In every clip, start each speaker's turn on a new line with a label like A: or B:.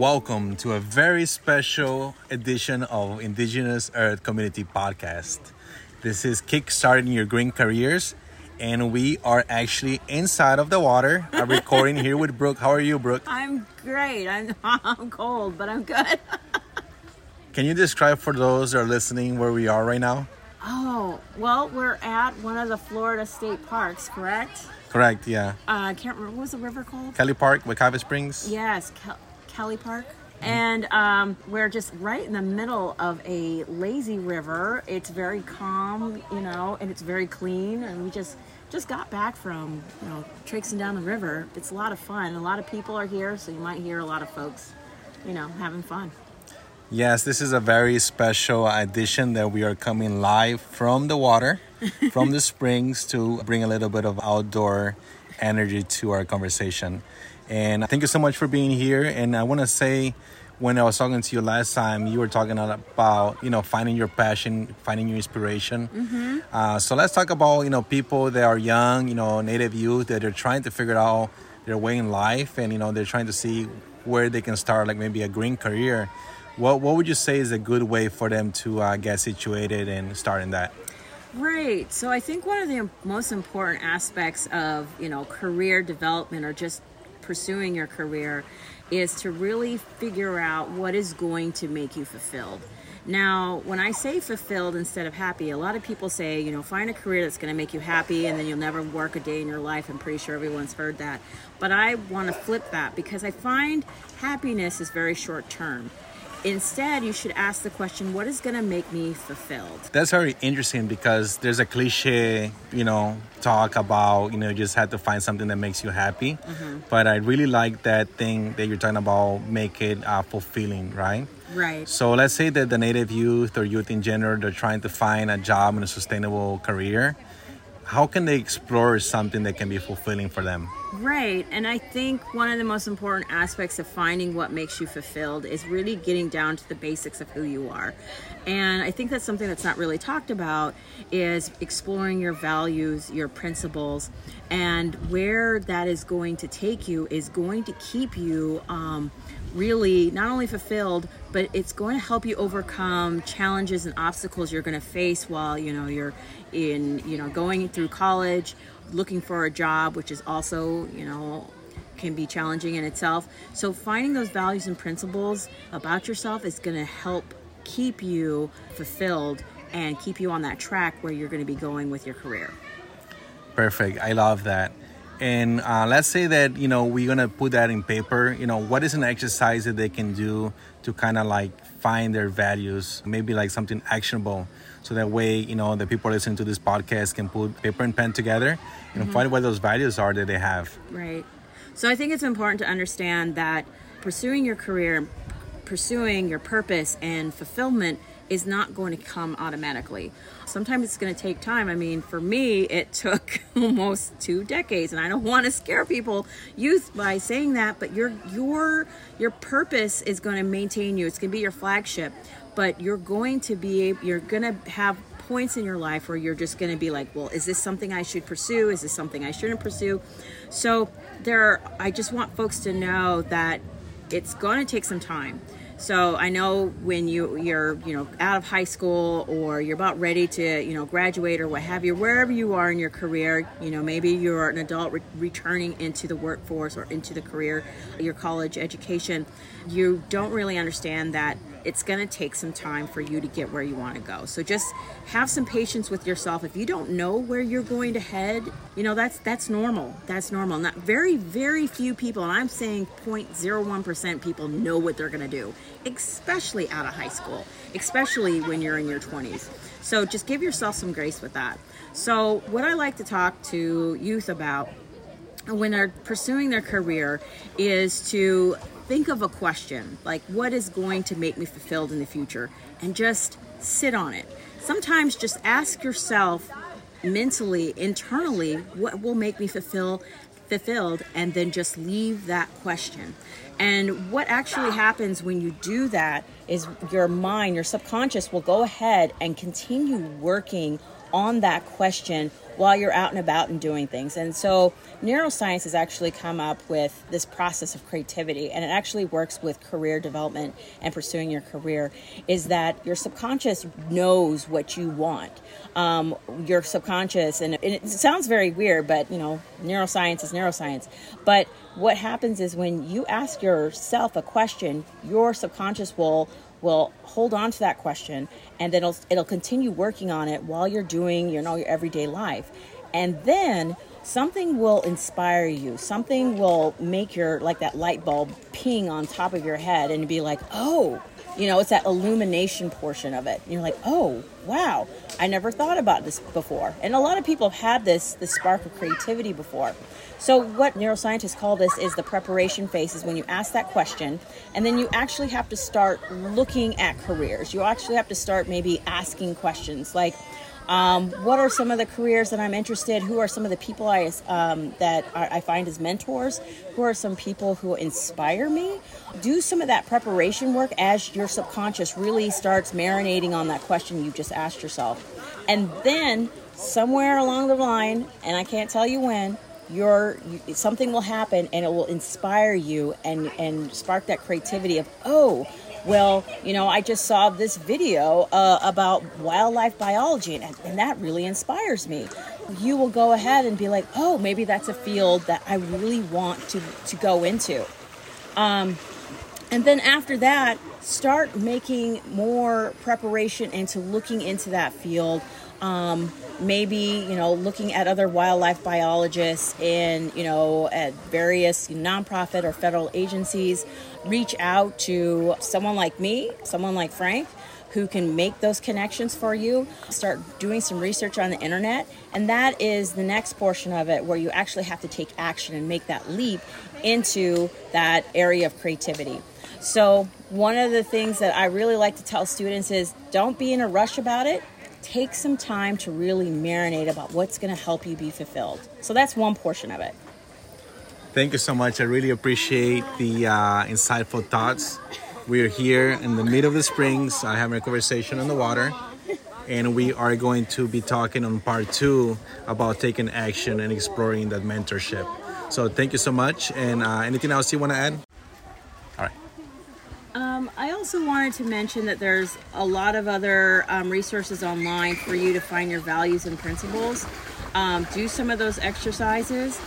A: welcome to a very special edition of Indigenous Earth Community Podcast. This is Kickstarting Your Green Careers, and we are actually inside of the water. I'm recording here with Brooke. How are you, Brooke?
B: I'm great. I'm, I'm cold, but I'm good.
A: Can you describe for those that are listening where we are right now?
B: Oh, well, we're at one of the Florida state parks, correct?
A: Correct, yeah.
B: Uh, I can't remember. What was the river called?
A: Kelly Park, Wekiva Springs?
B: Yes, Kelly Park. And um, we're just right in the middle of a lazy river. It's very calm, you know, and it's very clean. And we just just got back from, you know, traipsing down the river. It's a lot of fun. A lot of people are here, so you might hear a lot of folks, you know, having fun.
A: Yes, this is a very special edition that we are coming live from the water, from the springs to bring a little bit of outdoor energy to our conversation. And thank you so much for being here. And I want to say, when I was talking to you last time, you were talking about you know finding your passion, finding your inspiration. Mm-hmm. Uh, so let's talk about you know people that are young, you know, native youth that are trying to figure out their way in life, and you know they're trying to see where they can start, like maybe a green career. What what would you say is a good way for them to uh, get situated and start in that?
B: Right. So I think one of the most important aspects of you know career development or just pursuing your career is to really figure out what is going to make you fulfilled. Now, when I say fulfilled instead of happy, a lot of people say, you know, find a career that's going to make you happy and then you'll never work a day in your life. I'm pretty sure everyone's heard that. But I want to flip that because I find happiness is very short term. Instead, you should ask the question, what is going to make me fulfilled?
A: That's very interesting because there's a cliche, you know, talk about, you know, you just have to find something that makes you happy. Mm-hmm. But I really like that thing that you're talking about, make it uh, fulfilling, right?
B: Right.
A: So let's say that the native youth or youth in general, they're trying to find a job and a sustainable career. How can they explore something that can be fulfilling for them?
B: Right. And I think one of the most important aspects of finding what makes you fulfilled is really getting down to the basics of who you are. And I think that's something that's not really talked about is exploring your values, your principles, and where that is going to take you is going to keep you um, really not only fulfilled but it's going to help you overcome challenges and obstacles you're going to face while you know you're in you know going through college looking for a job which is also you know can be challenging in itself. So finding those values and principles about yourself is going to help keep you fulfilled and keep you on that track where you're going to be going with your career.
A: Perfect. I love that and uh, let's say that you know we're gonna put that in paper you know what is an exercise that they can do to kind of like find their values maybe like something actionable? So that way you know the people listening to this podcast can put paper and pen together and mm-hmm. find what those values are that they have.
B: Right. So i think it's important to understand that pursuing your career pursuing your purpose and fulfillment is not going to come automatically. Sometimes it's going to take time. I mean, for me, it took almost two decades, and I don't want to scare people, youth, by saying that. But your your your purpose is going to maintain you. It's going to be your flagship, but you're going to be you're going to have points in your life where you're just going to be like, well, is this something I should pursue? Is this something I shouldn't pursue? So there, are, I just want folks to know that it's going to take some time so I know when you you're you know out of high school or you're about ready to you know graduate or what have you, wherever you are in your career, you know maybe you're an adult re- returning into the workforce or into the career, your college education, you don't really understand that it's going to take some time for you to get where you want to go. So just have some patience with yourself. If you don't know where you're going to head, you know that's that's normal. That's normal. Not very very few people, and I'm saying 0.01% people know what they're going to do, especially out of high school, especially when you're in your 20s. So just give yourself some grace with that. So what I like to talk to youth about when they're pursuing their career is to think of a question like what is going to make me fulfilled in the future and just sit on it sometimes just ask yourself mentally internally what will make me fulfill fulfilled and then just leave that question. And what actually happens when you do that is your mind your subconscious will go ahead and continue working on that question while you're out and about and doing things. And so neuroscience has actually come up with this process of creativity and it actually works with career development and pursuing your career is that your subconscious knows what you want. Um, your subconscious, and it sounds very weird, but you know, neuroscience is neuroscience. But what happens is when you ask yourself a question, your subconscious will will hold on to that question and then it'll, it'll continue working on it while you're doing you know your everyday life. And then something will inspire you. Something will make your like that light bulb ping on top of your head and be like oh you know it's that illumination portion of it. And you're like oh wow i never thought about this before. And a lot of people have had this this spark of creativity before. So, what neuroscientists call this is the preparation phase, is when you ask that question, and then you actually have to start looking at careers. You actually have to start maybe asking questions like, um, what are some of the careers that I'm interested? Who are some of the people I um, that I find as mentors? Who are some people who inspire me? Do some of that preparation work as your subconscious really starts marinating on that question you just asked yourself, and then somewhere along the line, and I can't tell you when, your something will happen and it will inspire you and and spark that creativity of oh well you know i just saw this video uh, about wildlife biology and, and that really inspires me. You will go ahead and be like oh maybe that's a field that i really want to to go into. Um, and then after that start making more preparation into looking into that field. Um, maybe you know looking at other wildlife biologists and you know at various nonprofit or federal agencies reach out to someone like me someone like frank who can make those connections for you start doing some research on the internet and that is the next portion of it where you actually have to take action and make that leap into that area of creativity so one of the things that i really like to tell students is don't be in a rush about it take some time to really marinate about what's going to help you be fulfilled. So that's one portion of it.
A: Thank you so much. I really appreciate the uh, insightful thoughts. We are here in the middle of the springs, I having a conversation on the water, and we are going to be talking on part two about taking action and exploring that mentorship. So thank you so much. And uh, anything else you want to add?
B: I also wanted to mention that there's a lot of other um, resources online for you to find your values and principles. Um, do some of those exercises,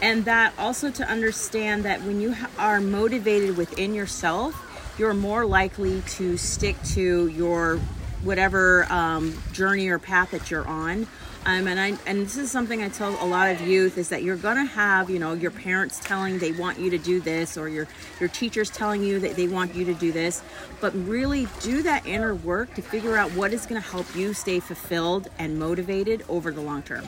B: and that also to understand that when you ha- are motivated within yourself, you're more likely to stick to your whatever um, journey or path that you're on. Um, and I and this is something I tell a lot of youth is that you're gonna have you know your parents telling they want you to do this or your your teachers telling you that they want you to do this, but really do that inner work to figure out what is gonna help you stay fulfilled and motivated over the long term.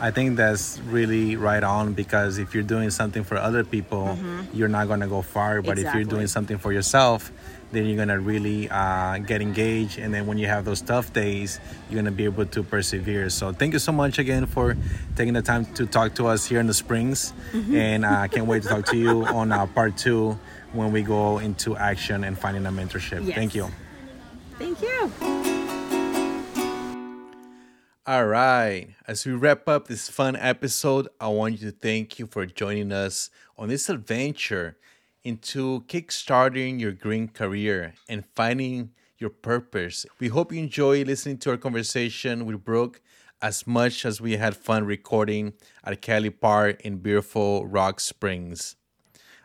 A: I think that's really right on because if you're doing something for other people, mm-hmm. you're not going to go far. But exactly. if you're doing something for yourself, then you're going to really uh, get engaged. And then when you have those tough days, you're going to be able to persevere. So thank you so much again for taking the time to talk to us here in the Springs. Mm-hmm. And I uh, can't wait to talk to you on uh, part two when we go into action and finding a mentorship. Yes. Thank you.
B: Thank you.
A: All right. As we wrap up this fun episode, I want you to thank you for joining us on this adventure into kickstarting your green career and finding your purpose. We hope you enjoy listening to our conversation with Brooke as much as we had fun recording at Kelly Park in beautiful Rock Springs.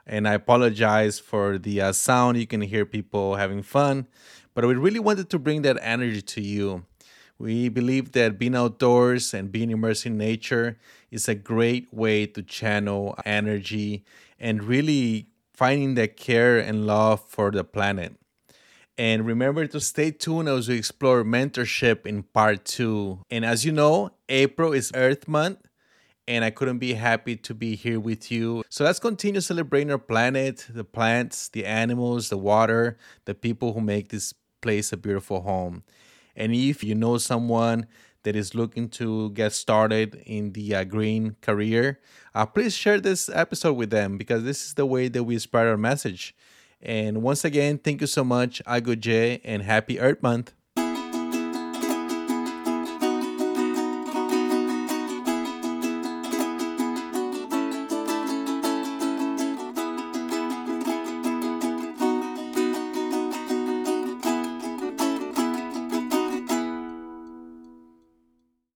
A: And I apologize for the uh, sound. You can hear people having fun, but we really wanted to bring that energy to you we believe that being outdoors and being immersed in nature is a great way to channel energy and really finding that care and love for the planet. And remember to stay tuned as we explore mentorship in part two. And as you know, April is Earth Month, and I couldn't be happy to be here with you. So let's continue celebrating our planet, the plants, the animals, the water, the people who make this place a beautiful home. And if you know someone that is looking to get started in the uh, green career, uh, please share this episode with them because this is the way that we spread our message. And once again, thank you so much, Ago J, and happy Earth Month.